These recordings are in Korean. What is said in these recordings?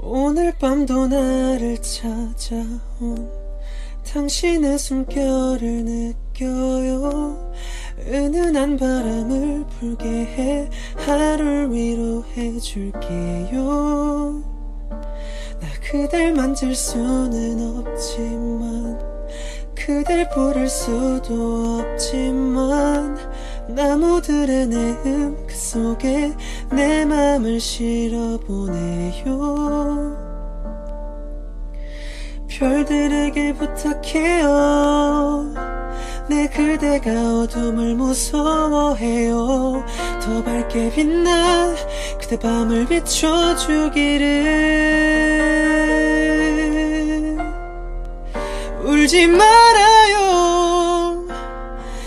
오늘 밤도 나를 찾아온 당신의 숨결을 느껴요. 은은한 바람을 불게 해 하루를 위로해 줄게요. 나 그댈 만질 수는 없지만 그댈 부를 수도 없지만 나무들의 내음 그 속에 내 맘을 실어 보내요 별들에게 부탁해요. 내 그대가 어둠을 무서워해요. 더 밝게 빛나 그대 밤을 비춰주기를. 울지 말아요.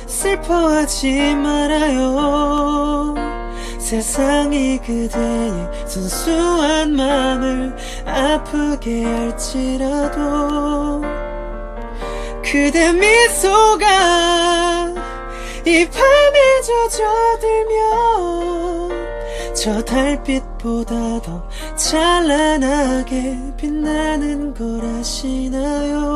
슬퍼하지 말아요 세상이 그대의 순수한 마음을 아프게 할지라도 그대 미소가 이 밤에 젖어들면 저 달빛보다 더 찬란하게 빛나는 걸 아시나요